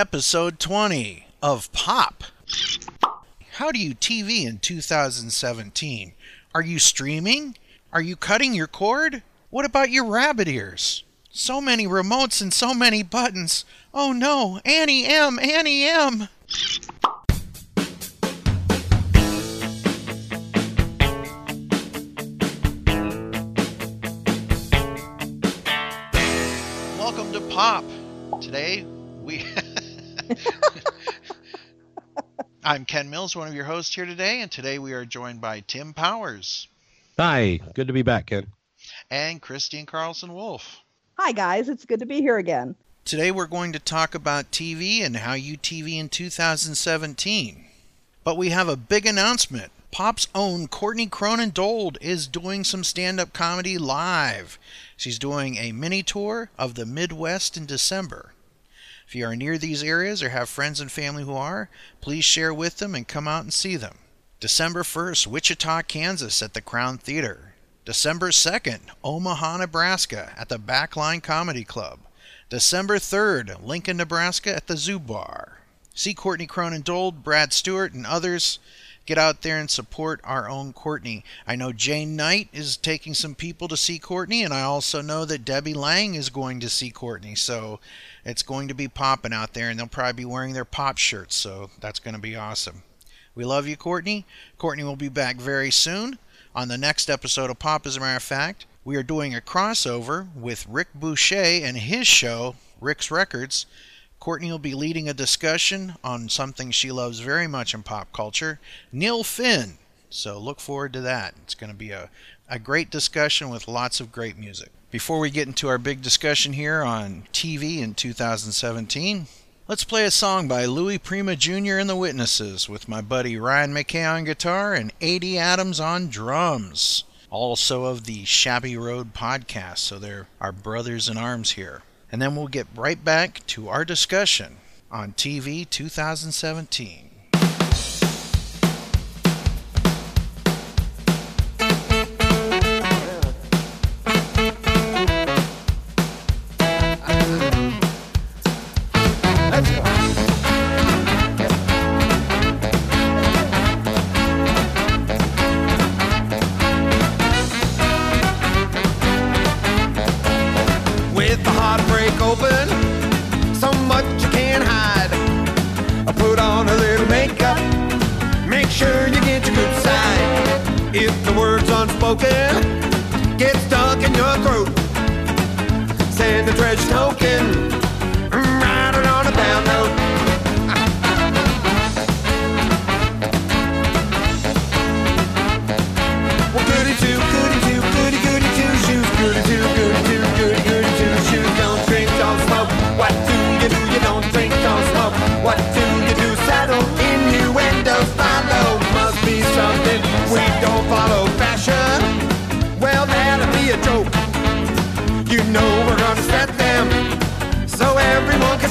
episode 20 of Pop. How do you TV in 2017? Are you streaming? Are you cutting your cord? What about your rabbit ears? So many remotes and so many buttons. Oh no, Annie M, Annie M. Welcome to Pop. Today we I'm Ken Mills, one of your hosts here today, and today we are joined by Tim Powers Hi, good to be back, Ken. and Christine Carlson Wolf. Hi, guys. It's good to be here again. Today we're going to talk about TV and how you TV in 2017. But we have a big announcement. Pop's own Courtney Cronin Dold is doing some stand up comedy live. She's doing a mini tour of the Midwest in December. If you are near these areas or have friends and family who are, please share with them and come out and see them. December 1st, Wichita, Kansas at the Crown Theater. December 2nd, Omaha, Nebraska at the Backline Comedy Club. December 3rd, Lincoln, Nebraska at the Zoo Bar. See Courtney Cronin Dold, Brad Stewart, and others. Get out there and support our own Courtney. I know Jane Knight is taking some people to see Courtney, and I also know that Debbie Lang is going to see Courtney. So it's going to be popping out there, and they'll probably be wearing their pop shirts. So that's going to be awesome. We love you, Courtney. Courtney will be back very soon on the next episode of Pop, as a matter of fact. We are doing a crossover with Rick Boucher and his show, Rick's Records. Courtney will be leading a discussion on something she loves very much in pop culture, Neil Finn. So look forward to that. It's going to be a, a great discussion with lots of great music. Before we get into our big discussion here on TV in 2017, let's play a song by Louis Prima Jr. and the Witnesses with my buddy Ryan McKay on guitar and A.D. Adams on drums. Also of the Shabby Road podcast, so they're our brothers in arms here. And then we'll get right back to our discussion on TV 2017.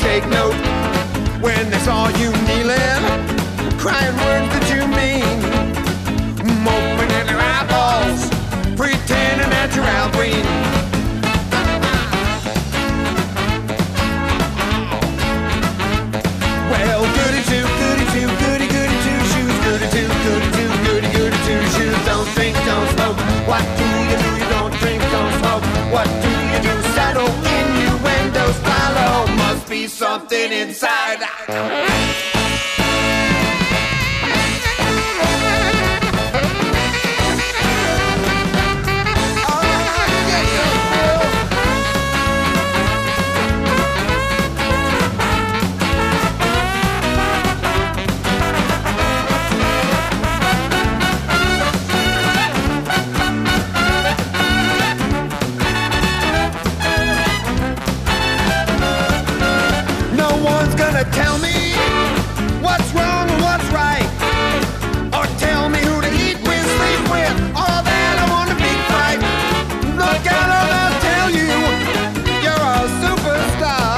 Take note. When they saw you inside. Gonna tell me what's wrong and what's right, or tell me who to eat with, sleep with, all that I want to be right. Look out, I'll tell you, you're a superstar.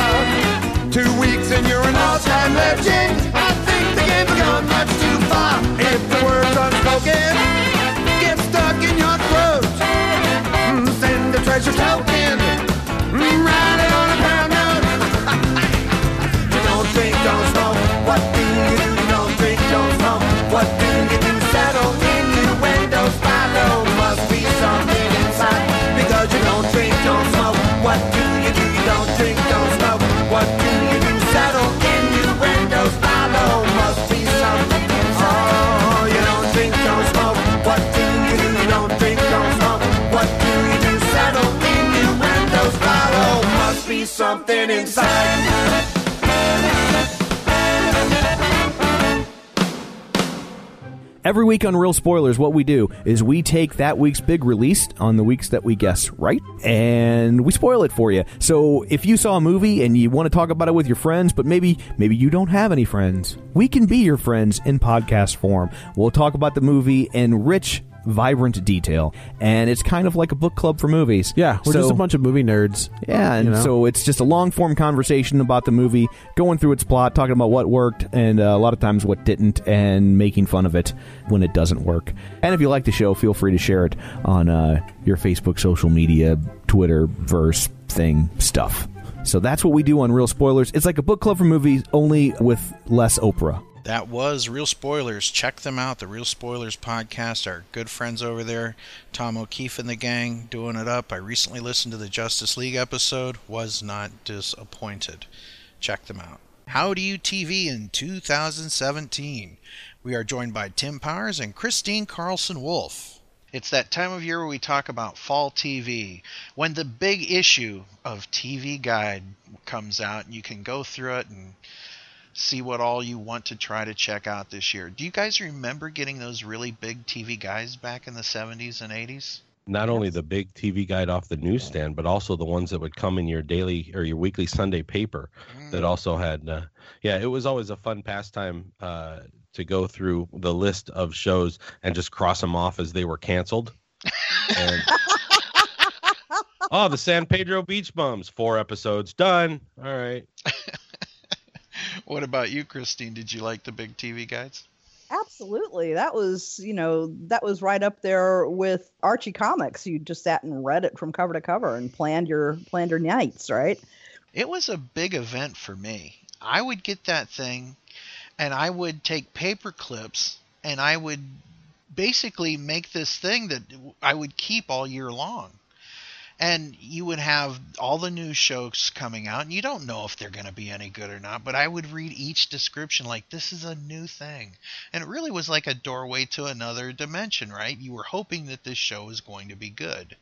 Two weeks and you're an all-time legend. I think the game's gone much too far. If the words unspoken get stuck in your throat, mm, send a treasure token. Inside. Every week on Real Spoilers, what we do is we take that week's big release on the weeks that we guess right, and we spoil it for you. So if you saw a movie and you want to talk about it with your friends, but maybe maybe you don't have any friends, we can be your friends in podcast form. We'll talk about the movie in rich, vibrant detail, and it's kind of like a book club for movies. Yeah, we're So- just a bunch of movie nerds. yeah, and You know? so it's just a long form conversation about the movie, going through its plot, talking about what worked and uh, a lot of times what didn't, and making fun of it when it doesn't work. And if you like the show, feel free to share it on uh, your Facebook, social media, Twitter, verse thing stuff. So that's what we do on Real Spoilers. It's like a book club for movies, only with less Oprah. That was Real Spoilers. Check them out. The Real Spoilers podcast. Our good friends over there, Tom O'Keefe and the gang, doing it up. I recently listened to the Justice League episode. Was not disappointed. Check them out. How do you TV in 2017? We are joined by Tim Powers and Christine Carlson Wolf. It's that time of year where we talk about fall TV, when the big issue of TV Guide comes out, and you can go through it and see what all you want to try to check out this year. Do you guys remember getting those really big TV guides back in the 70s and 80s? Not only the big TV guide off the newsstand, but also the ones that would come in your daily or your weekly Sunday paper that also had, uh, yeah, it was always a fun pastime uh, to go through the list of shows and just cross them off as they were canceled. And, oh, the San Pedro Beach Bums, four episodes done. All right. What about you, Christine? Did you like the big TV guides? Absolutely. That was, you know, that was right up there with Archie comics. You just sat and read it from cover to cover and planned your planned your nights, right? It was a big event for me. I would get that thing and I would take paper clips and I would basically make this thing that I would keep all year long. And you would have all the new shows coming out, and you don't know if they're going to be any good or not. But I would read each description like this is a new thing, and it really was like a doorway to another dimension, right? You were hoping that this show was going to be good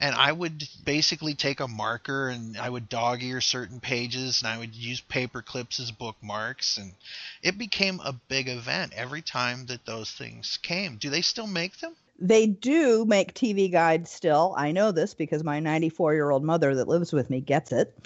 and I would basically take a marker and I would dog ear certain pages and I would use paper clips as bookmarks and it became a big event every time that those things came. Do they still make them? They do make TV guides still. I know this because my 94 year old mother that lives with me gets it.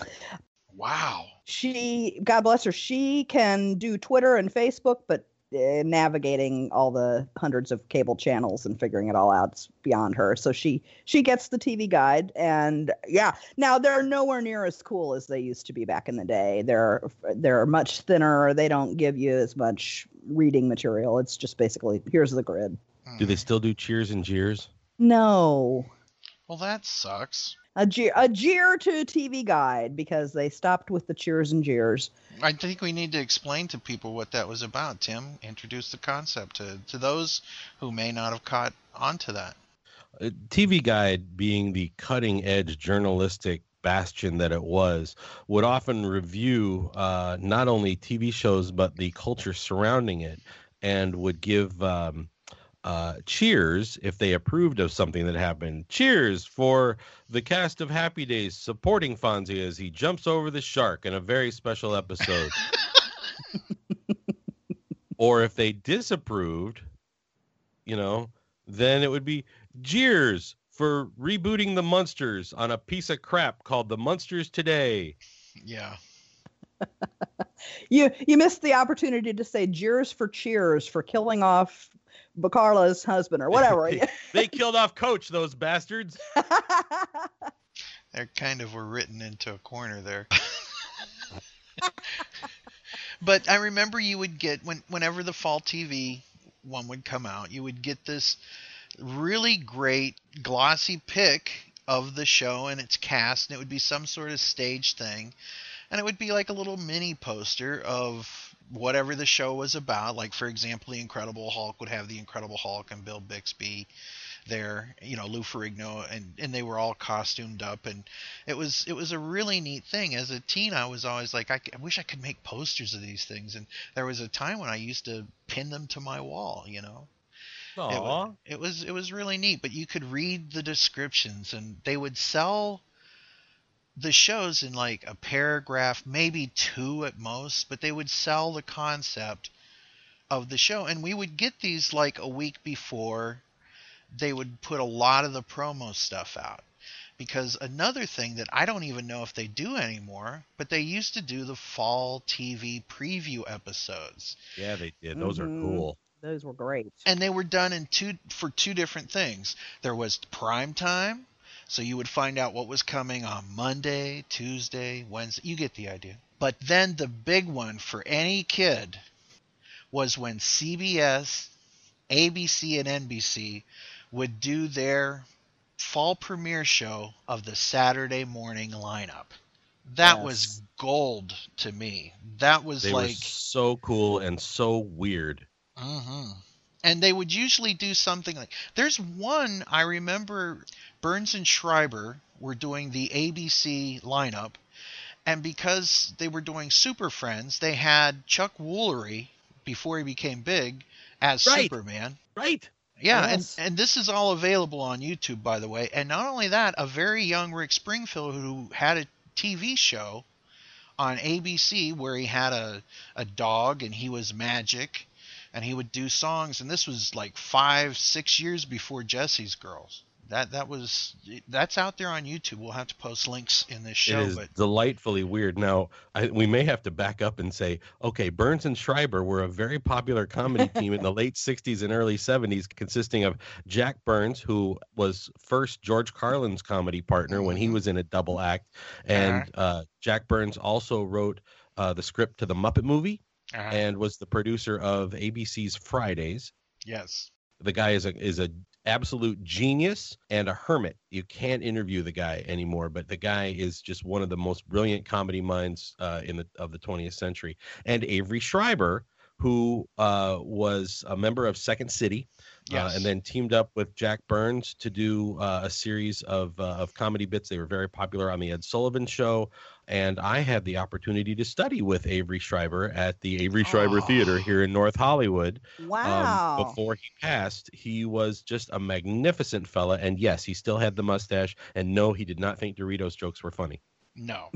Wow. She, God bless her, she can do Twitter and Facebook, but uh, navigating all the hundreds of cable channels and figuring it all out is beyond her. So she she gets the TV guide, and yeah. Now they're nowhere near as cool as they used to be back in the day. They're they're much thinner. They don't give you as much reading material. It's just basically here's the grid. Do they still do cheers and jeers? No. Well, that sucks. A jeer, a jeer to TV guide because they stopped with the cheers and jeers. I think we need to explain to people what that was about. Tim, introduce the concept to, to those who may not have caught onto that. Uh, TV Guide, being the cutting edge journalistic bastion that it was, would often review uh, not only TV shows but the culture surrounding it, and would give um, uh, cheers if they approved of something that happened. Cheers for the cast of Happy Days supporting Fonzie as he jumps over the shark in a very special episode. or if they disapproved, you know, then it would be jeers for rebooting the Munsters on a piece of crap called the Munsters Today. Yeah. You you missed the opportunity to say jeers for cheers for killing off Bacarla's husband or whatever. they killed off Coach, those bastards. They kind of were written into a corner there. but I remember you would get when whenever the fall TV one would come out, you would get this really great glossy pic of the show and its cast, and it would be some sort of stage thing. and it would be like a little mini poster of whatever the show was about. Like for example, the Incredible Hulk would have the Incredible Hulk and Bill Bixby there, you know, Lou Ferrigno, and and they were all costumed up, and it was it was a really neat thing. As a teen, I was always like, I wish I could make posters of these things, and there was a time when I used to pin them to my wall, you know. It it was it was really neat, but you could read the descriptions, and they would sell the shows in like a paragraph, maybe two at most, but they would sell the concept of the show, and we would get these like a week before they would put a lot of the promo stuff out. Because another thing that I don't even know if they do anymore, but they used to do the fall TV preview episodes. Yeah, they did. Those Mhm. are cool. Those were great. and they were done in two for two different things. There was prime time, so you would find out what was coming on Monday, Tuesday, Wednesday. You get the idea. But then the big one for any kid was when CBS, ABC, and NBC would do their fall premiere show of the Saturday morning lineup. That was gold to me. That was They like so cool and so weird. hmm And they would usually do something like there's one I remember Burns and Schreiber were doing the ABC lineup, and because they were doing Super Friends, they had Chuck Woolery before he became big as Right. Superman. Right. Yeah, Yes. and and this is all available on YouTube, by the way. And not only that, a very young Rick Springfield who had a TV show on ABC where he had a a dog and he was magic, and he would do songs. And this was like five, six years before Jessie's Girls. That that was that's out there on YouTube. We'll have to post links in this show, it is but delightfully weird. Now, I, we may have to back up and say, okay, Burns and Schreiber were a very popular comedy team in the late 60s and early 70s, consisting of Jack Burns, who was first George Carlin's comedy partner when he Mhm. was in a double act. And uh, Jack Burns also wrote uh, the script to the Muppet movie uh, and was the producer of ABC's Fridays. yes, The guy is a is a absolute genius and a hermit. You can't interview the guy anymore, but the guy is just one of the most brilliant comedy minds uh, in the of the 20th century. And Avery Schreiber, who uh, was a member of Second City, yes, uh, and then teamed up with Jack Burns to do uh, a series of uh, of comedy bits. They were very popular on the Ed Sullivan Show, and I had the opportunity to study with Avery Schreiber at the Avery Schreiber Oh. Theater here in North Hollywood. Wow. Um, before he passed, he was just a magnificent fella, and yes, he still had the mustache. And no, he did not think Doritos jokes were funny. No.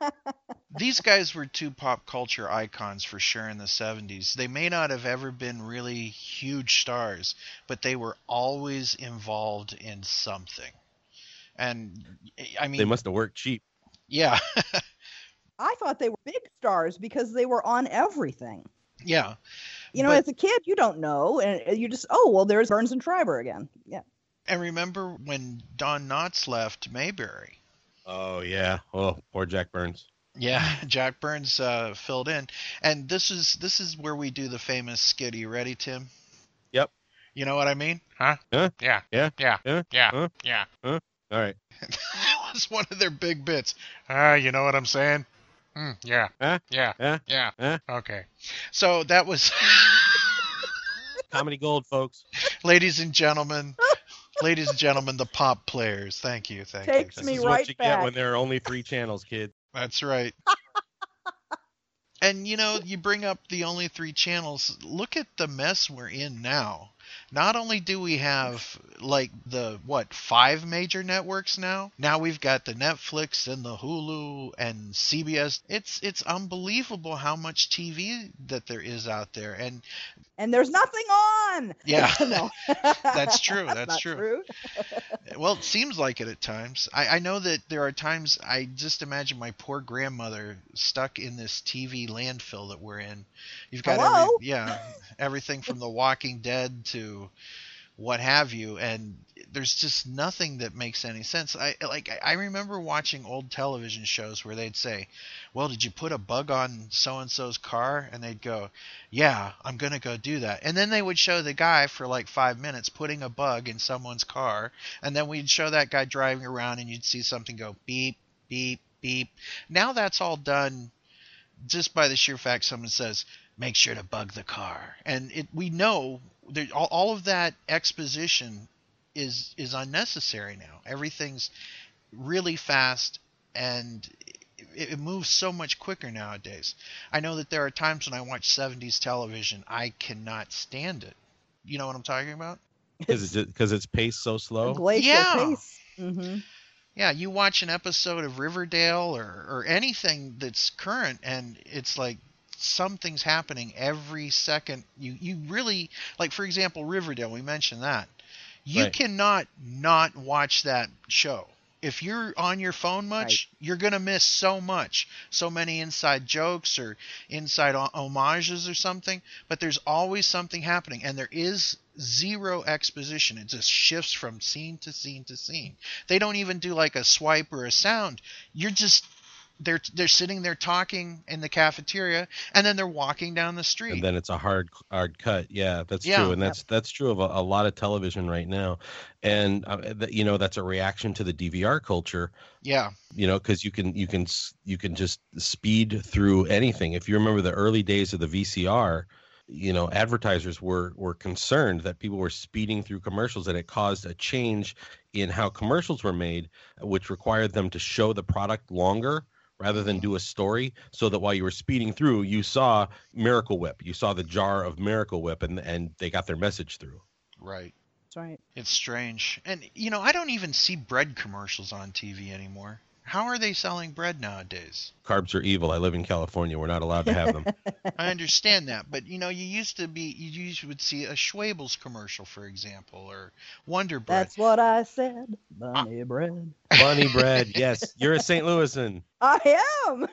these guys were two pop culture icons for sure in the 70s. They may not have ever been really huge stars, but they were always involved in something. And I mean, They must have worked cheap. yeah, I thought they were big stars because they were on everything. yeah, You know, But- as a kid, you don't know, and you just, oh, well, there's Burns and Schreiber again. Yeah. and remember when Don Knotts left Mayberry? Oh yeah. Oh, poor Jack Burns. Yeah, Jack Burns uh, filled in, and this is this is where we do the famous skit. Are you ready, Tim? Yep. You know what I mean? Huh? Huh? Yeah. Yeah? Yeah. Yeah? Yeah. Huh? Yeah. All right. that was one of their big bits. Ah, you know what I'm saying? Mm, yeah. Huh? Yeah. Huh? Yeah. Huh? Okay. So that was, Comedy gold, folks. ladies and gentlemen, ladies and gentlemen, the pop players. Thank you. Thank Takes you. This me is right what you back. get when there are only three channels, kid. That's right. and you know, you bring up the only three channels. Look at the mess we're in now. Not only do we have like the what five major networks now, now we've got the Netflix and the Hulu and CBS. It's it's unbelievable how much TV that there is out there, and And there's nothing on. Yeah. no. That's true, that's not true. well, it seems like it at times. I, I know that there are times I just imagine my poor grandmother stuck in this TV landfill that we're in. You've got every, yeah, everything from The Walking Dead to what have you, and there's just nothing that makes any sense. I like I remember watching old television shows where they'd say, "Well, did you put a bug on so and so's car?" and they'd go, "Yeah, I'm gonna go do that," and then they would show the guy for like five minutes putting a bug in someone's car, and then we'd show that guy driving around, and you'd see something go beep, beep, beep. Now that's all done just by the sheer fact someone says, "Make sure to bug the car," and it we know there, all, all of that exposition is is unnecessary now. Everything's really fast and it, it moves so much quicker nowadays. I know that there are times when I watch 70s television, I cannot stand it. You know what I'm talking about? Because it's, 'cause it's paced so slow. Yeah. pace. hmm Yeah, you watch an episode of Riverdale or, or anything that's current, and it's like something's happening every second. You you really like, for example, Riverdale. We mentioned that. You Right. cannot not watch that show. If you're on your phone much, you're gonna miss so much, so many inside jokes or inside homages or something. But there's always something happening, and there is zero exposition. It just shifts from scene to scene to scene. They don't even do like a swipe or a sound. You're just they're they're sitting there talking in the cafeteria, and then they're walking down the street. and then it's a hard hard cut. Yeah that's Yeah. true and that's that's true of a, a lot of television right now. And uh, th- you know that's a reaction to the dvr culture. Yeah, you know because you can you can you can just speed through anything. If you remember the early days of the vcr you know advertisers were were concerned that people were speeding through commercials and it caused a change in how commercials were made which required them to show the product longer rather than do a story so that while you were speeding through you saw miracle whip you saw the jar of miracle whip and and they got their message through right. That's right. It's strange. And you know, I don't even see bread commercials on TV anymore. How are they selling bread nowadays? carbs are evil i live in california we're not allowed to have them I understand that, but you know, you used to be you usually would see a Schwebel's commercial, for example, or Wonder Bread. That's what I said. Bunny ah. bread. bunny bread yes you're a st louisan I am.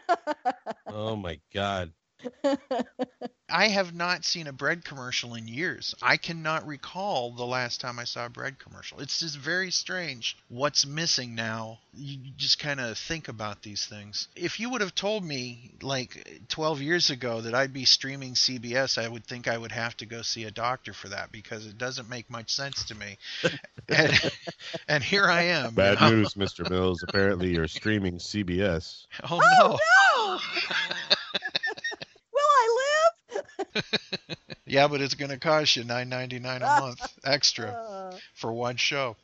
oh my god I have not seen a bread commercial in years. I cannot recall the last time I saw a bread commercial. It's just very strange what's missing now. You you just kind of think about these things. If you would have told me like 12 years ago that I'd be streaming CBS, I would think I would have to go see a doctor for that because it doesn't make much sense to me. and, and here I am. you Bad know? news, Mr. Mills. Apparently, you're streaming CBS. Oh, Oh no. Oh, no! Will I Yeah, but it's going to cost you 9.99 a month extra. For one show.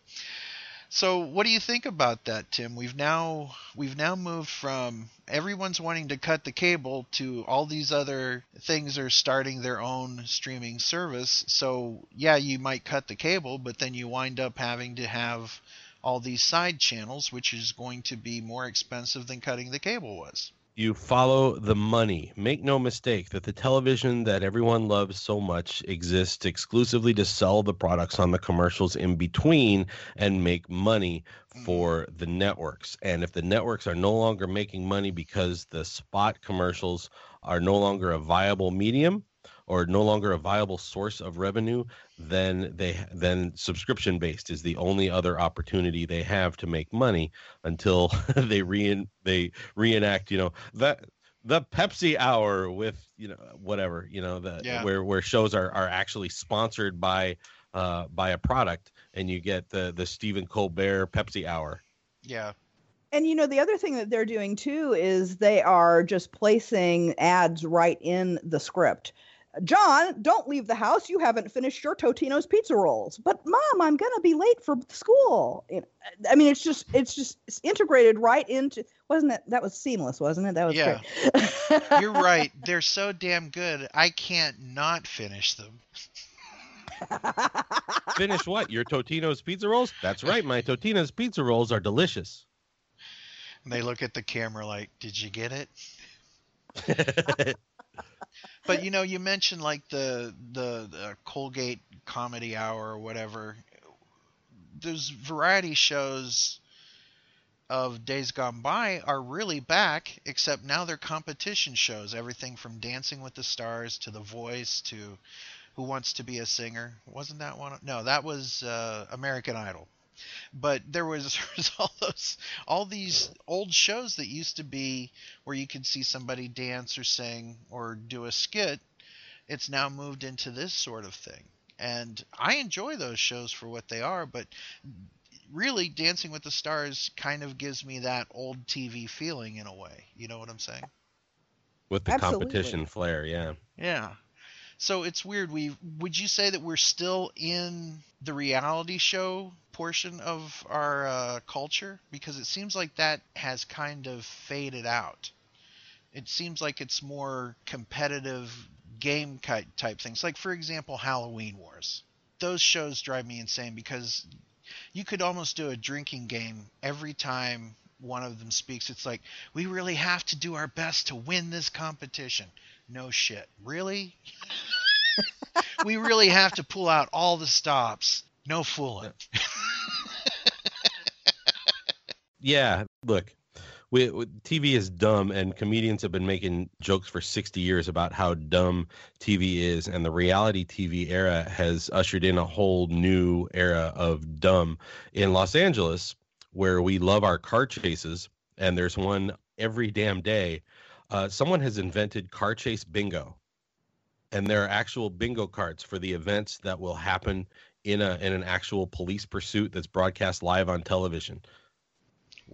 So what do you think about that, Tim? We've now we've now moved from everyone's wanting to cut the cable to all these other things are starting their own streaming service. So yeah, you might cut the cable, but then you wind up having to have all these side channels, which is going to be more expensive than cutting the cable was. You follow the money. Make no mistake that the television that everyone loves so much exists exclusively to sell the products on the commercials in between and make money for mm-hmm. the networks. And if the networks are no longer making money because the spot commercials are no longer a viable medium or no longer a viable source of revenue, then they then subscription based is the only other opportunity they have to make money until they re they reenact you know that the Pepsi hour with you know whatever you know the Yeah. where where shows are are actually sponsored by uh by a product and you get the the Stephen Colbert Pepsi hour. Yeah. And you know, the other thing that they're doing too is they are just placing ads right in the script. John, don't leave the house. You haven't finished your Totino's pizza rolls. But mom, I'm gonna be late for school. You know, I mean, it's just it's just it's integrated right into. Wasn't it? That was seamless, wasn't it? That was Yeah. great. You're right. They're so damn good. I can't not finish them. Finish what? Your Totino's pizza rolls? That's right, my Totino's pizza rolls are delicious. And they look at the camera like, "Did you get it?" But you know, you mentioned like the the, the Colgate Comedy Hour or whatever. Those variety shows of days gone by are really back, except now they're competition shows. Everything from Dancing with the Stars to The Voice to Who Wants to Be a Singer. Wasn't that one? No, that was uh, American Idol. But there was, there was all those all these old shows that used to be where you could see somebody dance or sing or do a skit, it's now moved into this sort of thing. And I enjoy those shows for what they are, but really Dancing with the Stars kind of gives me that old TV feeling in a way. You know what I'm saying? with the Absolutely. competition flair. Yeah. Yeah. So it's weird. We would you say that we're still in the reality show portion of our uh, culture because it seems like that has kind of faded out. It seems like it's more competitive game type things. Like for example, Halloween Wars. Those shows drive me insane because you could almost do a drinking game every time one of them speaks. It's like we really have to do our best to win this competition. No shit. Really? we really have to pull out all the stops. No fooling. Yeah. Look, we, TV is dumb, and comedians have been making jokes for 60 years about how dumb TV is, and the reality TV era has ushered in a whole new era of dumb in Los Angeles, where we love our car chases, and there's one every damn day. Uh, someone has invented car chase bingo, and there are actual bingo cards for the events that will happen in a in an actual police pursuit that's broadcast live on television.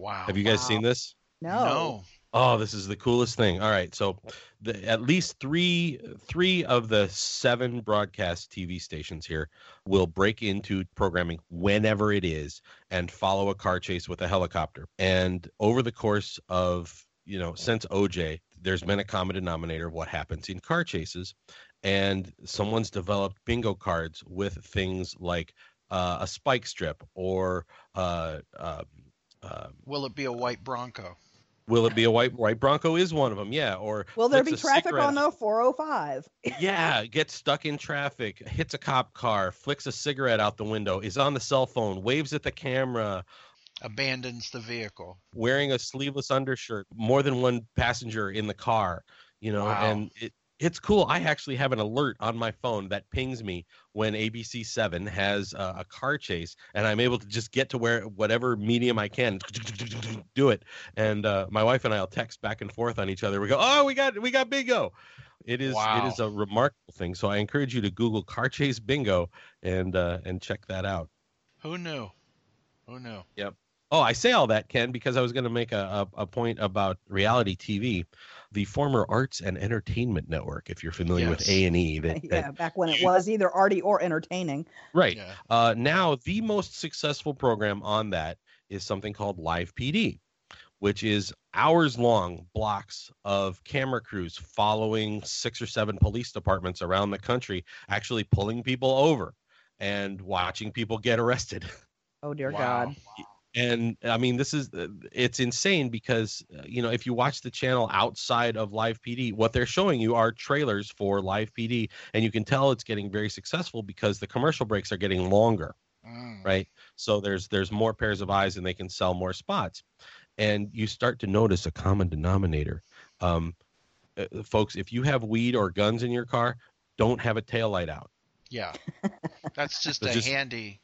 Wow. Have you guys Wow. seen this? No. No. Oh, this is the coolest thing. All right, so the, at least three three of the seven broadcast TV stations here will break into programming whenever it is and follow a car chase with a helicopter. And over the course of you know since OJ, there's been a common denominator of what happens in car chases, and someone's developed bingo cards with things like uh, a spike strip or uh, uh, uh, Will it be a white Bronco? Will it be a white white Bronco? Is one of them, yeah. Or Will there be traffic cigarette- on the 405? Yeah, gets stuck in traffic, hits a cop car, flicks a cigarette out the window, is on the cell phone, waves at the camera, Abandons the vehicle. wearing a sleeveless undershirt, more than one passenger in the car, you know, Wow. and it it's cool. I actually have an alert on my phone that pings me when ABC Seven has uh, a car chase, and I'm able to just get to where whatever medium I can do it. And uh, my wife and I'll text back and forth on each other. We go, "Oh, we got we got bingo." It is Wow. it is a remarkable thing. So I encourage you to Google car chase bingo and uh, and check that out. Who knew? Who knew? Yep. Oh, I say all that, Ken, because I was going to make a, a, a point about reality TV, the former Arts and Entertainment Network. If you're familiar with A and E, that, yeah, that back when it was either arty or entertaining. right Yeah. uh, now the most successful program on that is something called Live PD, which is hours long blocks of camera crews following six or seven police departments around the country, actually pulling people over and watching people get arrested. Oh dear Wow. God. And i mean this is uh, it's insane because uh, you know if you watch the channel outside of live pd what they're showing you are trailers for live pd and you can tell it's getting very successful because the commercial breaks are getting longer Mm. right so there's there's more pairs of eyes and they can sell more spots and you start to notice a common denominator um, uh, folks if you have weed or guns in your car don't have a tail light out Yeah. That's just a just- handy.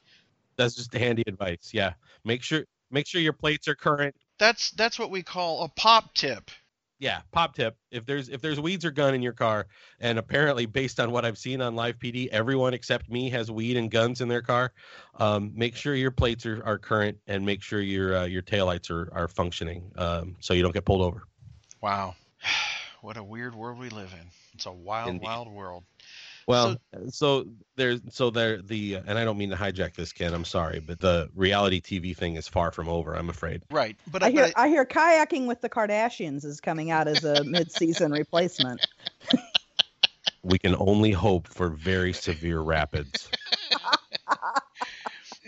That's just handy advice yeah make sure make sure your plates are current That's that's what we call a pop tip. yeah pop tip if there's if there's weeds or gun in your car and apparently based on what i've seen on live pd everyone except me has weed and guns in their car um, make sure your plates are, are current and make sure your uh, your taillights are, are functioning um, so you don't get pulled over Wow. What a weird world we live in. It's a wild, Indeed. wild world. Well so, there's so there the and i don't mean to hijack this ken i'm sorry but the reality tv thing is far from over i'm afraid Right. But I I, hear but I, I hear kayaking with the Kardashians is coming out as a mid-season replacement. we can only hope for very severe rapids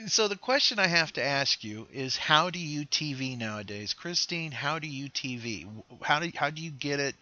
so the question I have to ask you is how do you TV nowadays? Christine, how do you TV? How do how do you get it?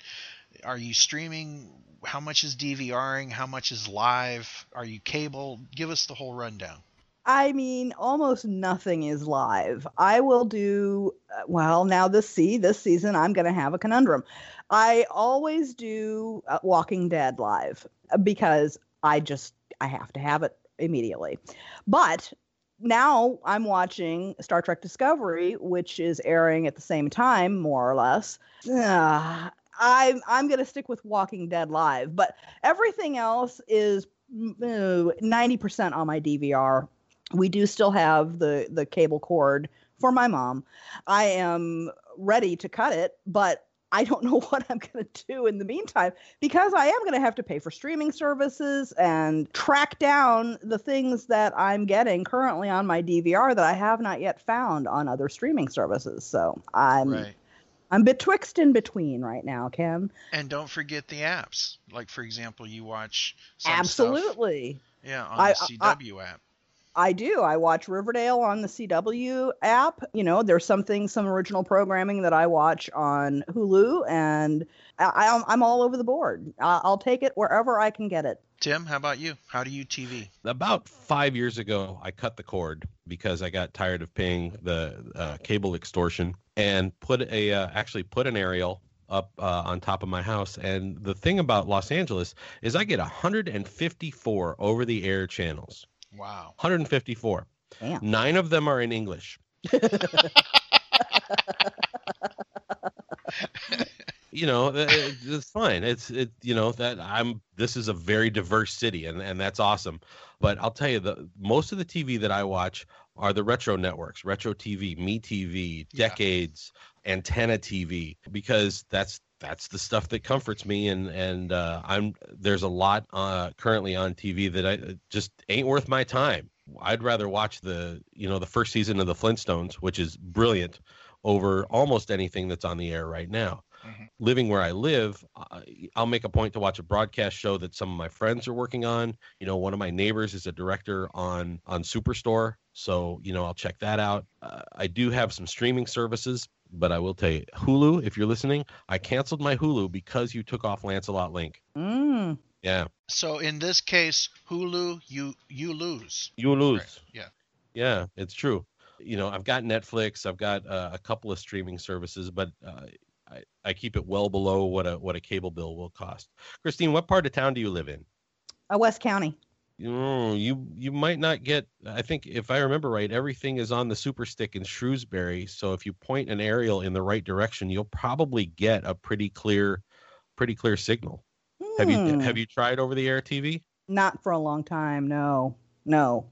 Are you streaming? How much is DVRing? How much is live? Are you cable? Give us the whole rundown. I mean, almost nothing is live. I will do uh, well now. This see this season, I'm going to have a conundrum. I always do uh, Walking Dead live uh, because I just I have to have it immediately. But now I'm watching Star Trek Discovery, which is airing at the same time, more or less. Uh, I'm I'm going to stick with Walking Dead live, but everything else is mm, uh, ninety percent on my DVR we do still have the the cable cord for my mom. I am ready to cut it, but I don't know what I'm going to do in the meantime because I am going to have to pay for streaming services and track down the things that I'm getting currently on my DVR that I have not yet found on other streaming services. So I'm Right. I'm betwixt in between right now, Ken. And don't forget the apps. Like for example, you watch some stuff- Absolutely. yeah, on I- the I- CW app. I do. I watch Riverdale on the CW app. You know, there's something, some original programming that I watch on Hulu, and I, I'm all over the board. I'll take it wherever I can get it. Tim, how about you? How do you TV? About five years ago, I cut the cord because I got tired of paying the uh, cable extortion and put a uh, actually put an aerial up uh, on top of my house. And the thing about Los Angeles is I get 154 over the air channels. Wow. 154. Damn. Nine of them are in English. you know, uh, it's fine. It's it. You know that I'm. This is a very diverse city, and and that's awesome. But I'll tell you, the most of the TV that I watch are the retro networks, retro TV, Me TV, Yeah. Decades, Antenna TV, because that's that's the stuff that comforts me and and uh, i'm there's a lot uh, currently on tv that i just ain't worth my time i'd rather watch the you know the first season of the flintstones which is brilliant over almost anything that's on the air right now Mhm. living where i live uh, i'll make a point to watch a broadcast show that some of my friends are working on you know one of my neighbors is a director on on superstore so you know i'll check that out uh, i do have some streaming services but i will tell you hulu if you're listening I canceled my Hulu because you took off Lancelot Link. Mm. Yeah, So in this case, Hulu, you you lose. you lose. Right, yeah. Yeah, it's true. You know, I've got Netflix, I've got uh, a couple of streaming services, but uh, I, I keep it well below what a what a cable bill will cost. Christine, what part of town do you live in? Uh, West County. You you you might not get. I think if I remember right, everything is on the Super Stick in Shrewsbury. So if you point an aerial in the right direction, you'll probably get a pretty clear, pretty clear signal. Have you Hmm. have you tried over the air TV? Not for a long time. No. No.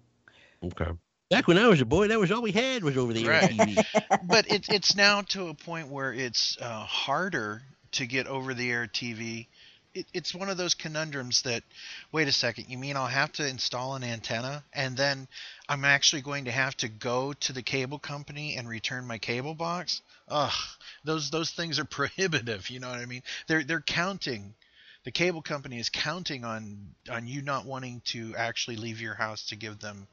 Okay. Back when I was a boy, that was all we had was over the air Right. TV. but it's it's now to a point where it's uh, harder to get over the air TV. It, it's one of those conundrums that, wait a second, you mean I'll have to install an antenna and then I'm actually going to have to go to the cable company and return my cable box? Ugh, those those things are prohibitive. You know what I mean? They're they're counting. The cable company is counting on on you not wanting to actually leave your house to give them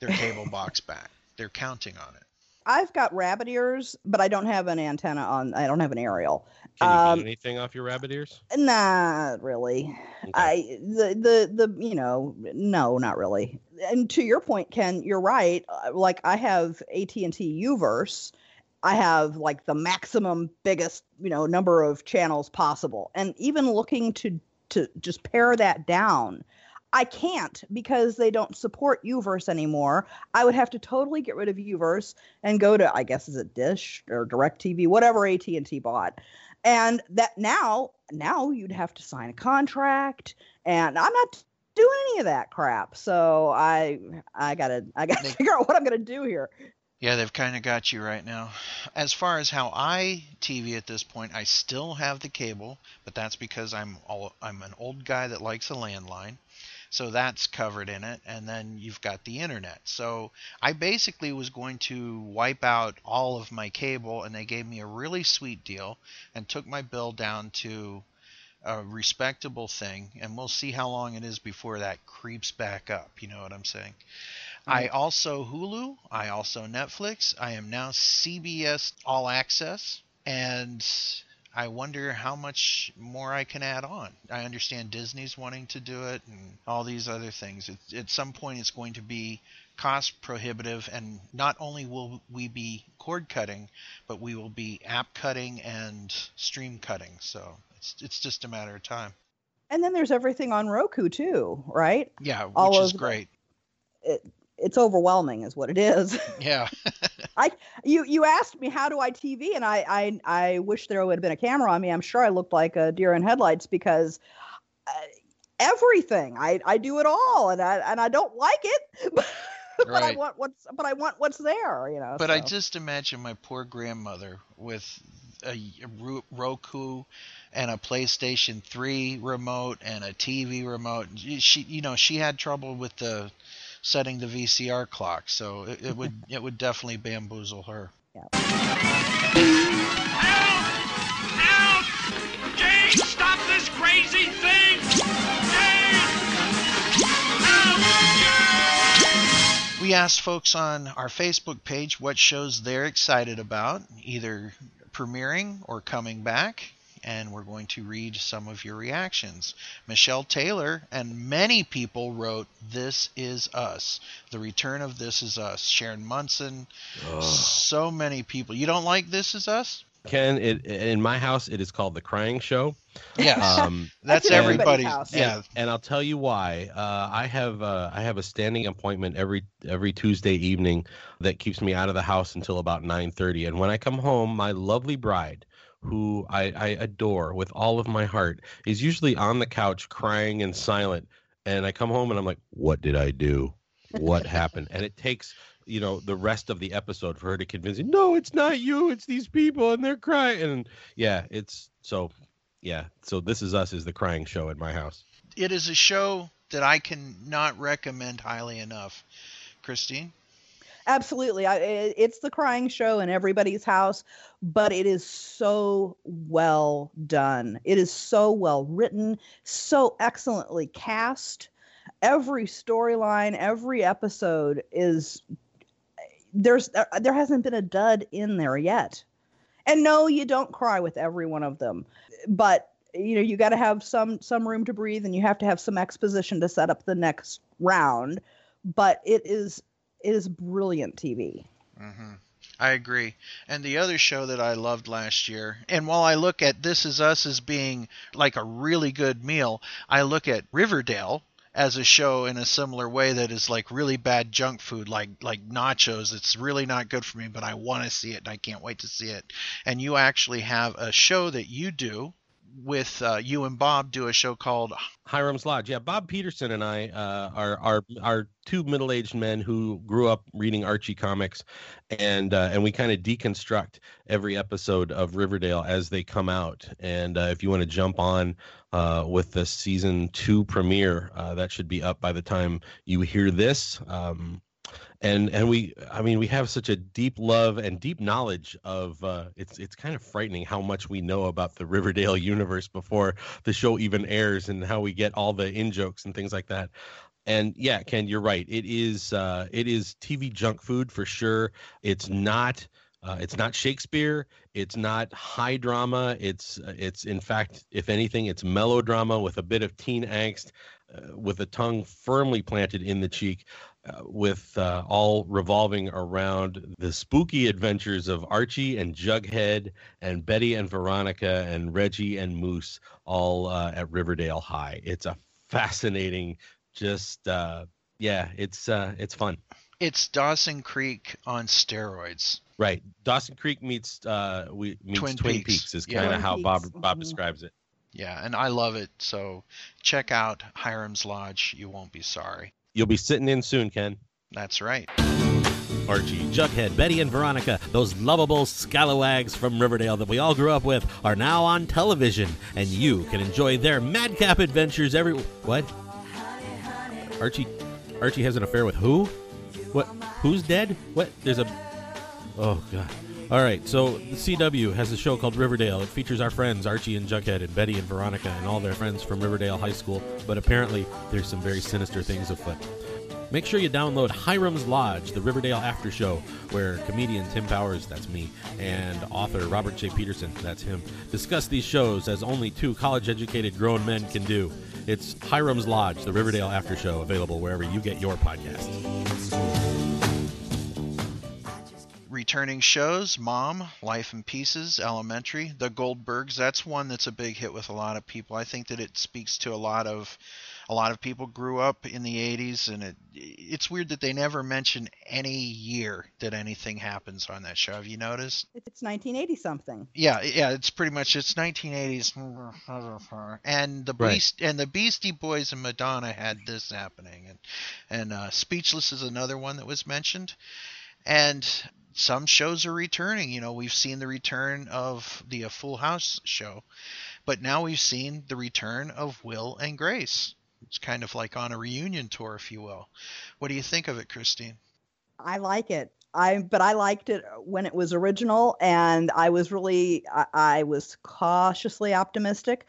their cable box back. They're counting on it. I've got rabbit ears, but I don't have an antenna on. I don't have an aerial. Can you Um, get anything off your rabbit ears? Not really. Okay. I the the the you know no not really. And to your point, Ken, you're right. Uh, Like I have AT and T Uverse. I have like the maximum biggest you know number of channels possible, and even looking to to just pare that down. I can't because they don't support Uverse anymore. I would have to totally get rid of Uverse and go to I guess is it Dish or DirecTV, whatever AT and T bought and that now now you'd have to sign a contract and i'm not doing any of that crap so i i gotta i gotta They- figure out what i'm gonna do here Yeah, they've kind of got you right now. As far as how I TV at this point, I still have the cable, but that's because I'm all, I'm an old guy that likes a landline. So that's covered in it, and then you've got the internet. So I basically was going to wipe out all of my cable, and they gave me a really sweet deal and took my bill down to a respectable thing, and we'll see how long it is before that creeps back up. You know what I'm saying? I also Hulu. I also Netflix. I am now CBS All Access, and I wonder how much more I can add on. I understand Disney's wanting to do it, and all these other things. It, at some point, it's going to be cost prohibitive, and not only will we be cord cutting, but we will be app cutting and stream cutting. So it's it's just a matter of time. and then there's everything on roku too right Yeah, All which is of the- great. it, it's overwhelming is what it is Yeah. you you asked me how do i tv and i i i wish there would have been a camera on me i'm sure i looked like a deer in headlights because uh, everything i i do it all and i and i don't like it but I want what's but I want what's there, you know. But I just imagine my poor grandmother with a Roku and a PlayStation 3 remote and a TV remote. She, you know, she had trouble with the setting the VCR clock, so it, it would it would definitely bamboozle her. Help! Jane, stop this crazy thing! Jane! Help! We asked folks on our Facebook page what shows they're excited about, either premiering or coming back, and we're going to read some of your reactions. Michelle Taylor and many people wrote This Is Us, the return of This Is Us. Sharon Munson, so many people. You don't like This Is Us? Ken, it, in my house, it is called the Crying Show. Yes. Um, That's in everybody's everybody's. house. Yeah. and I'll tell you why. Uh, I have uh, I have a standing appointment every every Tuesday evening that keeps me out of the house until about nine thirty. And when I come home, my lovely bride, who I, I adore with all of my heart, is usually on the couch crying and silent. And I come home and I'm like, "What did I do? What happened?" And it takes you know the rest of the episode for her to convince me, "No, it's not you. It's these people, and they're crying." And yeah, it's so. Yeah, so this is us is the crying show at my house. It is a show that I can not recommend highly enough. Christine? Absolutely. I, it, it's the crying show in everybody's house, but it is so well done. It is so well written, so excellently cast. Every storyline, every episode is there's there, hasn't been a dud in there yet. And no, you don't cry with every one of them. But you know, you got to have some some room to breathe and you have to have some exposition to set up the next round. But it is it is brilliant TV. hmm I agree. And the other show that I loved last year, and while I look at This Is Us as being like a really good meal, I look at Riverdale as a show in a similar way that is like really bad junk food, like like nachos. It's really not good for me, but I want to see it and I can't wait to see it. And you actually have a show that you do with uh, you and Bob do a show called Hiram's Lodge. Yeah, Bob Peterson and I uh, are are are two middle-aged men who grew up reading Archie comics, and uh, and we kind of deconstruct every episode of Riverdale as they come out. And uh, if you want to jump on uh, with the season two premiere, uh, that should be up by the time you hear this. Um, and and we i mean we have such a deep love and deep knowledge of uh it's it's kind of frightening how much we know about the riverdale universe before the show even airs and how we get all the in jokes and things like that and yeah ken you're right it is uh it is tv junk food for sure it's not uh, it's not Shakespeare. It's not high drama. It's it's in fact, if anything, it's melodrama with a bit of teen angst, uh, with a tongue firmly planted in the cheek uh, with uh, all revolving around the spooky adventures of Archie and Jughead and Betty and Veronica and Reggie and Moose all uh, at Riverdale High. It's a fascinating, just uh, yeah, it's uh, it's fun. it's Dawson Creek on steroids. Right, Dawson Creek meets uh, we meets Twin Twin, Peaks. Peaks. is kind of Twin how Bob Peaks, Bob mhm. describes it. Yeah, and I love it. So check out Hiram's Lodge. You won't be sorry. You'll be sitting in soon, Ken. That's right. Archie, Jughead, Betty, and Veronica, those lovable scalawags from Riverdale that we all grew up with, are now on television, and you can enjoy their madcap adventures every. What? Archie, Archie has an affair with who? What? Who's dead? What? There's a. Oh God. All right, so the CW has a show called Riverdale. It features our friends Archie and Jughead and Betty and Veronica and all their friends from Riverdale High School. But apparently, there's some very sinister things afoot. Make sure you download Hiram's Lodge, the Riverdale After Show, where comedian Tim Powers, that's me, and author Robert J. Peterson, that's him, discuss these shows as only two college educated grown men can do. It's Hiram's Lodge, the Riverdale After Show, available wherever you get your podcasts. Returning shows Mom, Life in Pieces, Elementary, The Goldbergs. That's one that's a big hit with a lot of people. I think that it speaks to a lot of a lot of people grew up in the 80s and it it's weird that they never mention any year that anything happens on that show. Have you noticed? It's 1980 something. Yeah, yeah, it's pretty much it's 1980s, and the Right. Beast and the Beastie Boys and Madonna had this happening, and and uh, Speechless is another one that was mentioned, and some shows are returning. You know, we've seen the return of the Full House show, but now we've seen the return of Will and Grace. It's kind of like on a reunion tour, if you will. What do you think of it, Christine? I like it. I but I liked it when it was original, and I was really I, I was cautiously optimistic.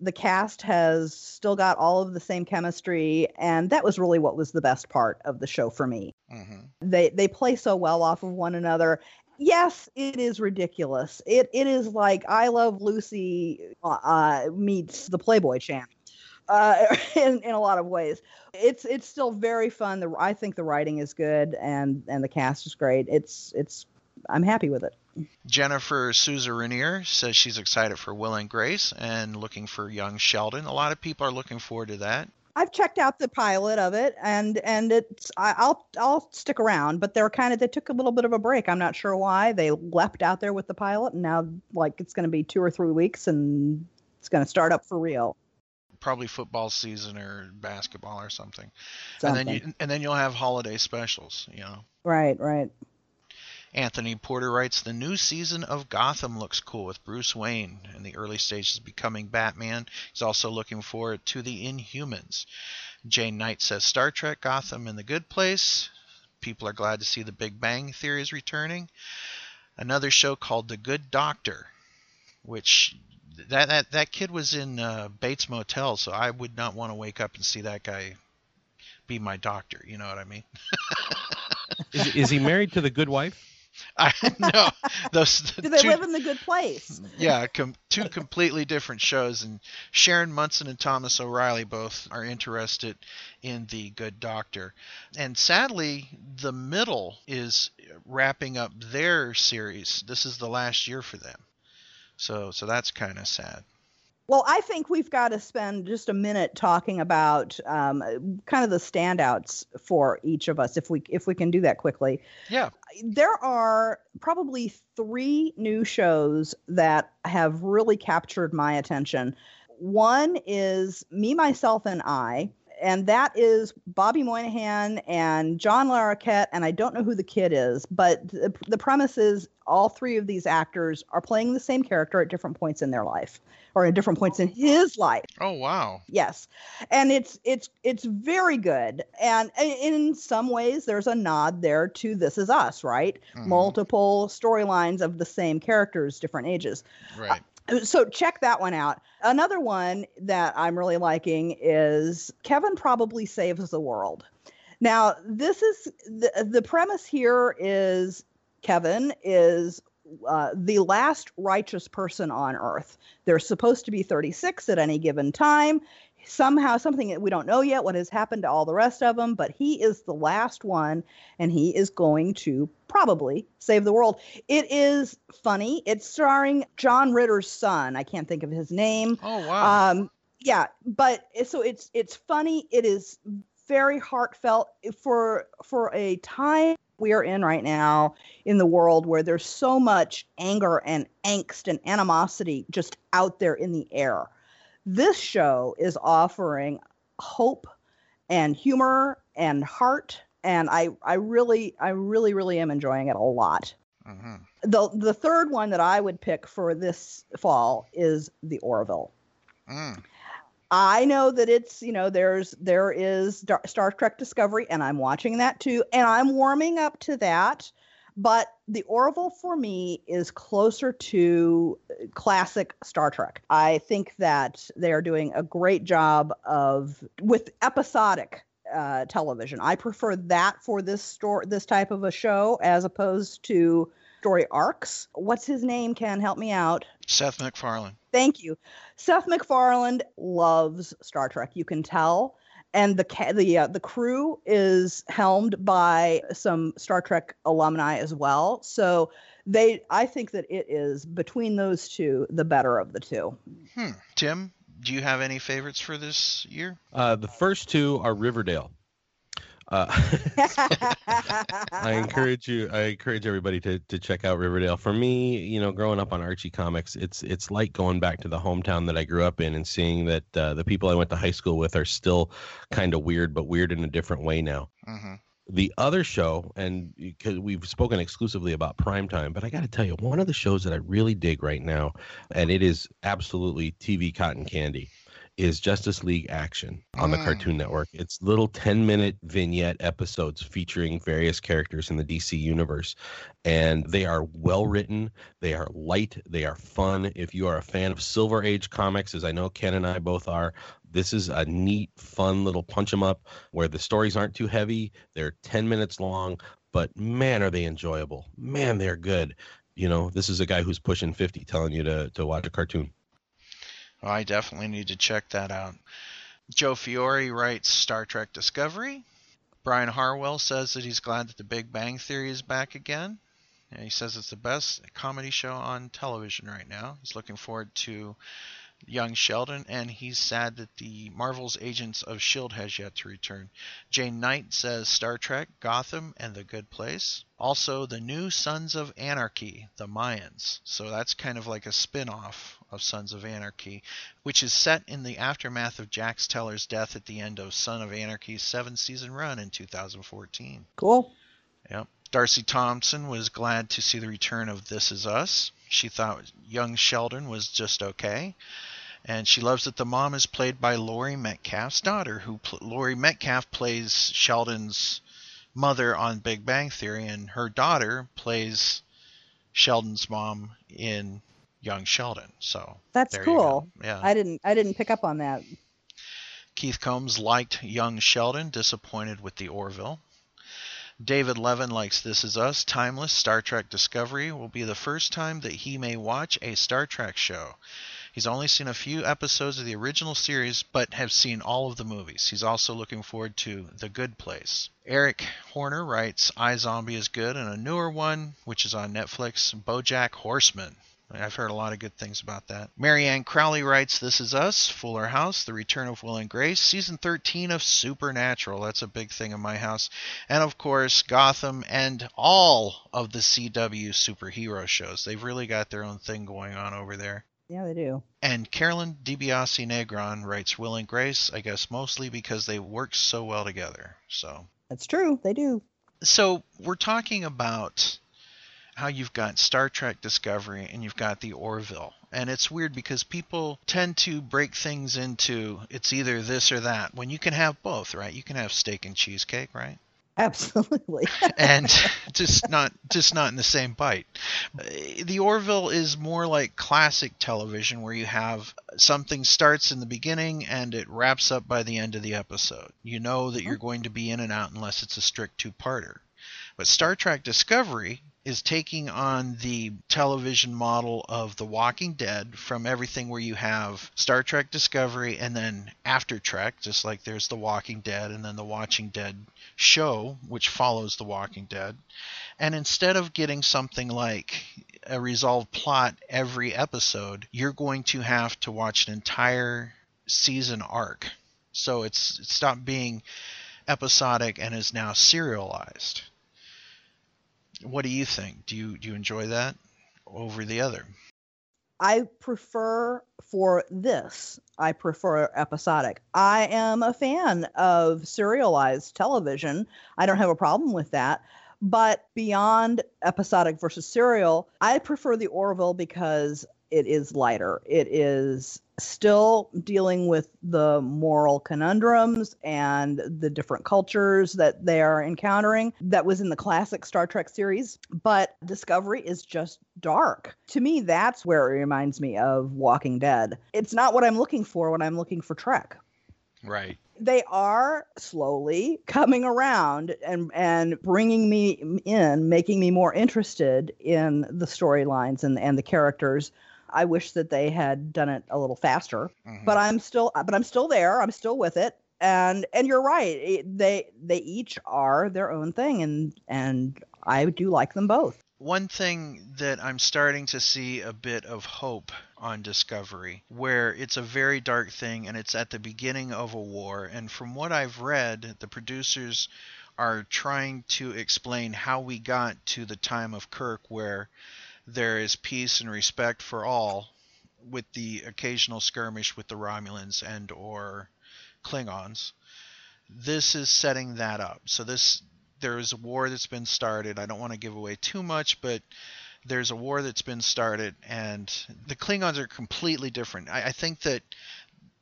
The cast has still got all of the same chemistry, and that was really what was the best part of the show for me. Hmm They they play so well off of one another. Yes, it is ridiculous. It it is like I Love Lucy uh, uh, meets the Playboy Channel uh, in in a lot of ways. It's it's still very fun. The I think the writing is good and and the cast is great. It's it's I'm happy with it. Jennifer Souza Rainier says she's excited for Will and Grace and looking for young Sheldon. A lot of people are looking forward to that. I've checked out the pilot of it and and it's I, I'll I'll stick around, but they're kind of they took a little bit of a break. I'm not sure why they leapt out there with the pilot and now like it's going to be two or three weeks and it's going to start up for real. Probably football season or basketball or something. Something. And then you and then you'll have holiday specials, you know. right, right. Anthony Porter writes the new season of Gotham looks cool with Bruce Wayne in the early stages of becoming Batman. He's also looking forward to the Inhumans. Jane Knight says Star Trek Gotham in the good place. People are glad to see the Big Bang Theory is returning. Another show called The Good Doctor, which that that, that kid was in uh, Bates Motel, so I would not want to wake up and see that guy be my doctor. You know what I mean? Is, is he married to the good wife? I know those. Do they two- live in the good place? yeah, com- two completely different shows, and Sharon Munson and Thomas O'Reilly both are interested in the Good Doctor, and sadly, the middle is wrapping up their series. This is the last year for them, so so that's kind of sad. Well, I think we've got to spend just a minute talking about um, kind of the standouts for each of us, if we if we can do that quickly. Yeah, There are probably three new shows that have really captured my attention. One is Me, Myself, and I, and that is Bobby Moynihan and John Larroquette, and I don't know who the kid is, but the, the premise is all three of these actors are playing the same character at different points in their life, or at different points in his life. Oh wow. Yes, and it's it's it's very good, and in some ways there's a nod there to This Is Us, right? Mhm. Multiple storylines of the same characters, different ages. Right. Uh, so check that one out. Another one that I'm really liking is Kevin probably saves the world. Now, this is the the premise here is Kevin is uh, the last righteous person on earth. There's supposed to be 36 at any given time. Somehow, something that we don't know yet what has happened to all the rest of them, but he is the last one and he is going to probably save the world. It is funny. It's starring John Ritter's son. I can't think of his name. Oh wow. Um, yeah, but so it's it's funny. It is very heartfelt for for a time we are in right now in the world where there's so much anger and angst and animosity just out there in the air. This show is offering hope and humor and heart and I I really I really really am enjoying it a lot. hmm The the third one that I would pick for this fall is The Orville. Mm. I know that it's you know there's there is Star Trek Discovery and I'm watching that too and I'm warming up to that but the Orville for me is closer to classic Star Trek. I think that they are doing a great job of with episodic uh, television. I prefer that for this store this type of a show as opposed to story arcs. What's his name? Can help me out. Seth MacFarlane. Thank you. Seth MacFarlane loves Star Trek. You can tell. and the ca- the uh, the crew is helmed by some Star Trek alumni as well. So they, I think that it is between those two the better of the two. Hmm. Tim, do you have any favorites for this year? Uh, the first two are Riverdale. Uh, I encourage you. I encourage everybody to to check out Riverdale. For me, you know, growing up on Archie comics, it's it's like going back to the hometown that I grew up in and seeing that uh, the people I went to high school with are still kind of weird, but weird in a different way now. Mm-hmm. The other show, and because we've spoken exclusively about primetime, but I got to tell you, one of the shows that I really dig right now, and it is absolutely TV cotton candy, is Justice League Action on the Mm. Cartoon Network. It's little 10 minute vignette episodes featuring various characters in the DC universe. And they are well written, they are light, they are fun. If you are a fan of Silver Age comics, as I know Ken and I both are, this is a neat, fun little punch 'em up where the stories aren't too heavy. They're 10 minutes long, but man, are they enjoyable. Man, they're good. You know, this is a guy who's pushing 50 telling you to, to watch a cartoon. Well, I definitely need to check that out. Joe Fiore writes Star Trek Discovery. Brian Harwell says that he's glad that The Big Bang Theory is back again. And he says it's the best comedy show on television right now. He's looking forward to Young Sheldon, and he's sad that the Marvel's Agents of S.H.I.E.L.D. Has yet to return. Jane Knight says Star Trek, Gotham, and The Good Place. Also, the new Sons of Anarchy, The Mayans. So that's kind of like a spin off of Sons of Anarchy, which is set in the aftermath of Jax Teller's death at the end of Son of Anarchy's seven season run in 2014. Cool. Yep. Darcy Thompson was glad to see the return of This Is Us. She thought young Sheldon was just okay. And she loves that the mom is played by Laurie Metcalf's daughter, who pl- Laurie Metcalf plays Sheldon's mother on Big Bang Theory, and her daughter plays Sheldon's mom in Young Sheldon. So That's cool. Yeah. I didn't I didn't pick up on that. Keith Combs liked Young Sheldon, disappointed with the Orville. David Levin likes This Is Us. Timeless Star Trek Discovery will be the first time that he may watch a Star Trek show. He's only seen a few episodes of the original series, but have seen all of the movies. He's also looking forward to The Good Place. Eric Horner writes iZombie is good, and a newer one, which is on Netflix, Bojack Horseman. I've heard a lot of good things about that. Marianne Crowley writes This Is Us, Fuller House, The Return of Will and Grace, Season 13 of Supernatural. That's a big thing in my house. And of course, Gotham and all of the CW superhero shows. They've really got their own thing going on over there. Yeah, they do. And Carolyn DiBiase Negron writes Will and Grace, I guess mostly because they work so well together. So That's true. They do. so we're talking about how you've got Star Trek Discovery and you've got the Orville. And it's weird because people tend to break things into it's either this or that when you can have both, right? You can have steak and cheesecake, right? Absolutely. and just not just not in the same bite. The Orville is more like classic television where you have something starts in the beginning and it wraps up by the end of the episode. You know that you're mm-hmm. going to be in and out unless it's a strict two-parter. But Star Trek Discovery is taking on the television model of The Walking Dead from everything where you have Star Trek Discovery and then After Trek, just like there's The Walking Dead and then The Watching Dead show, which follows The Walking Dead. And instead of getting something like a resolved plot every episode, you're going to have to watch an entire season arc. So it's, it's stopped being episodic and is now serialized. What do you think? Do you do you enjoy that over the other? I prefer for this, I prefer episodic. I am a fan of serialized television. I don't have a problem with that. But beyond episodic versus serial, I prefer the Orville because it is lighter. It is still dealing with the moral conundrums and the different cultures that they are encountering. That was in the classic Star Trek series, but Discovery is just dark. To me, that's where it reminds me of Walking Dead. It's not what I'm looking for when I'm looking for Trek Right. they are slowly coming around and and bringing me in making me more interested in the storylines and and the characters i wish that they had done it a little faster Mhm. but i'm still but i'm still there i'm still with it and and you're right. It- they they each are their own thing, and and I do like them both. One thing that I'm starting to see a bit of hope on Discovery, where it's a very dark thing and it's at the beginning of a war. And from what I've read, the producers are trying to explain how we got to the time of Kirk where there is peace and respect for all with the occasional skirmish with the Romulans and or Klingons. This is setting that up. So this there is a war that's been started. I don't want to give away too much, but there's a war that's been started, and the Klingons are completely different. I, I think that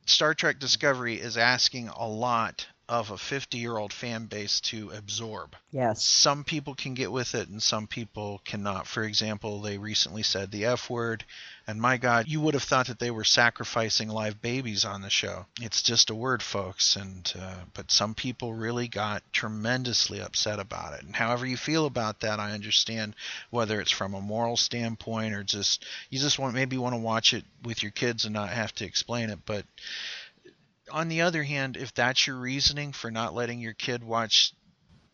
Star Trek Discovery is asking a lot of a 50 year old fan base to absorb. Yes. Some people can get with it and some people cannot. For example, they recently said the F word, and my God, you would have thought that they were sacrificing live babies on the show. It's just a word, folks, and uh, but some people really got tremendously upset about it. And however you feel about that, I understand whether it's from a moral standpoint or just you just want maybe want to watch it with your kids and not have to explain it, but on the other hand, if that's your reasoning for not letting your kid watch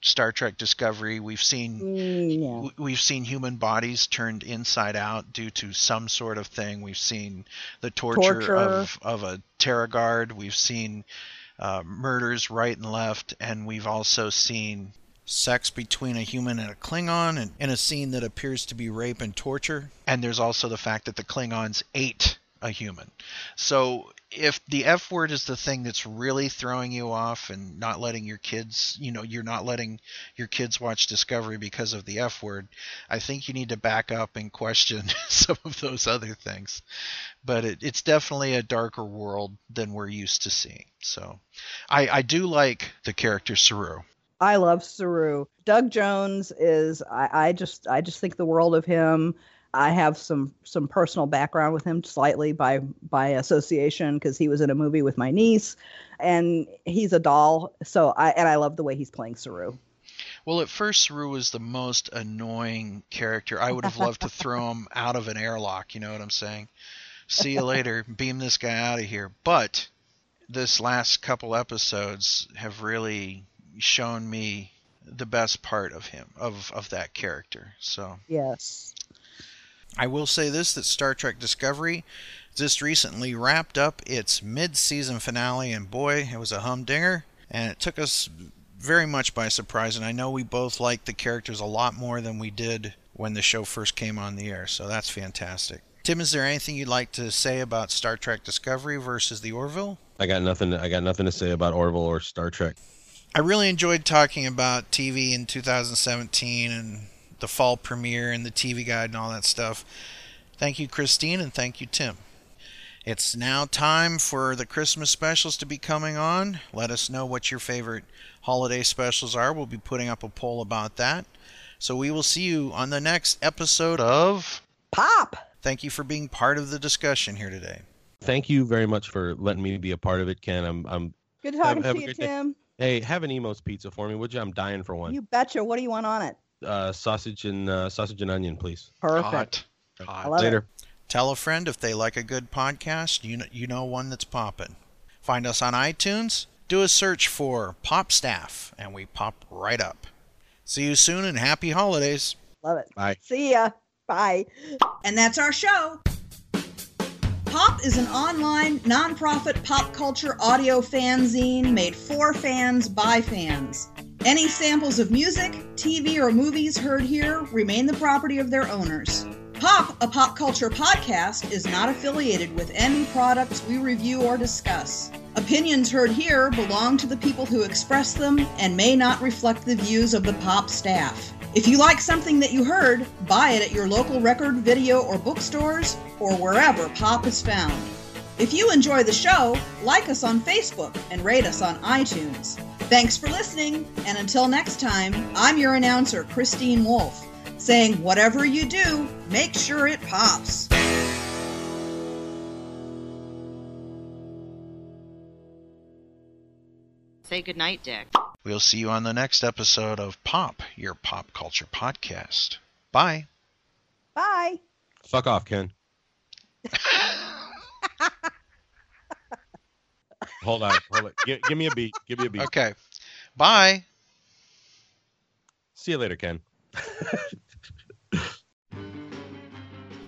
Star Trek Discovery, we've seen Mm, yeah. we've seen human bodies turned inside out due to some sort of thing. We've seen the torture, Torture. of of a Terra guard. We've seen uh, murders right and left, and we've also seen sex between a human and a Klingon, and in a scene that appears to be rape and torture. And there's also the fact that the Klingons ate a human. So if the F word is the thing that's really throwing you off and not letting your kids, you know, you're not letting your kids watch Discovery because of the F word, I think you need to back up and question some of those other things. But it, it's definitely a darker world than we're used to seeing. So I, I do like the character Saru. I love Saru. Doug Jones is I, I just I just think the world of him. I have some some personal background with him slightly by by association because he was in a movie with my niece, and he's a doll. So I and I love the way he's playing Saru. Well, at first, Saru was the most annoying character. I would have loved to throw him out of an airlock. You know what I'm saying? See you later. Beam this guy out of here. But this last couple episodes have really shown me the best part of him, of of that character. So Yes. I will say this: that Star Trek Discovery just recently wrapped up its mid-season finale, and boy, it was a humdinger, and it took us very much by surprise. And I know we both liked the characters a lot more than we did when the show first came on the air, so that's fantastic. Tim, is there anything you'd like to say about Star Trek Discovery versus the Orville? I got nothing. I got nothing to say about Orville or Star Trek. I really enjoyed talking about TV in 2017 and the fall premiere and the TV guide and all that stuff. Thank you, Christine, and thank you, Tim. It's now time for the Christmas specials to be coming on. Let us know what your favorite holiday specials are. We'll be putting up a poll about that. So we will see you on the next episode of. Pop. Thank you for being part of the discussion here today. Thank you very much for letting me be a part of it, Ken. I'm. I'm. Good talking have to a you, great day. Tim. Hey, have an Emos pizza for me, would you? I'm dying for one. You betcha. What do you want on it? Uh, sausage and uh, sausage and onion, please. Perfect. Hot. Hot. Later. it. Tell a friend if they like a good podcast. You know, you know one that's popping. Find us on iTunes. Do a search for Pop Staff, and we pop right up. See you soon, and happy holidays. Love it. Bye. See ya. Bye. And that's our show. Pop is an online, nonprofit pop culture audio fanzine made for fans by fans. Any samples of music, TV, or movies heard here remain the property of their owners. Pop, a pop culture podcast, is not affiliated with any products we review or discuss. Opinions heard here belong to the people who express them and may not reflect the views of the Pop staff. If you like something that you heard, buy it at your local record, video, or bookstores, or wherever pop is found. If you enjoy the show, like us on Facebook and rate us on iTunes. Thanks for listening, and until next time, I'm your announcer, Christine Wolf, saying whatever you do, make sure it pops. Say goodnight, Dick. We'll see you on the next episode of Pop, your pop culture podcast. Bye. Bye. Fuck off, Ken. Hold on, hold it. Give, give me a beat. Give me a beat. Okay. Bye. See you later, Ken.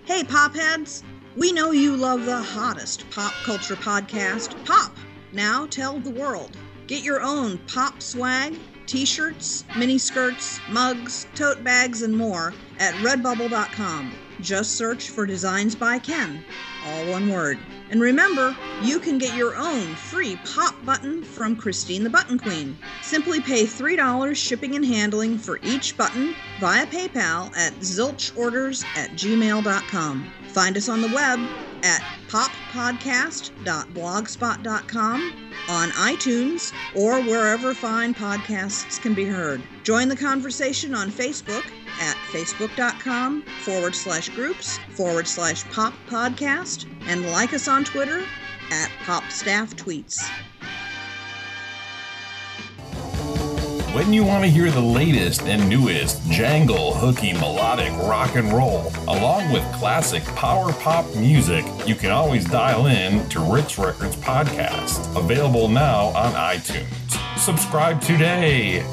Hey, Popheads! We know you love the hottest pop culture podcast, Pop. Now tell the world. Get your own pop swag, t shirts, mini skirts, mugs, tote bags, and more at redbubble.com. Just search for Designs by Ken, all one word. And remember, you can get your own free pop button from Christine the Button Queen. Simply pay $3 shipping and handling for each button via PayPal at zilchorders at gmail.com. Find us on the web at poppodcast.blogspot.com, on iTunes, or wherever fine podcasts can be heard. Join the conversation on Facebook at facebook.com forward slash groups forward slash pop podcast and like us on Twitter at pop staff tweets. When you want to hear the latest and newest jangle, hooky, melodic rock and roll, along with classic power pop music, you can always dial in to Ritz Records Podcast, available now on iTunes. Subscribe today.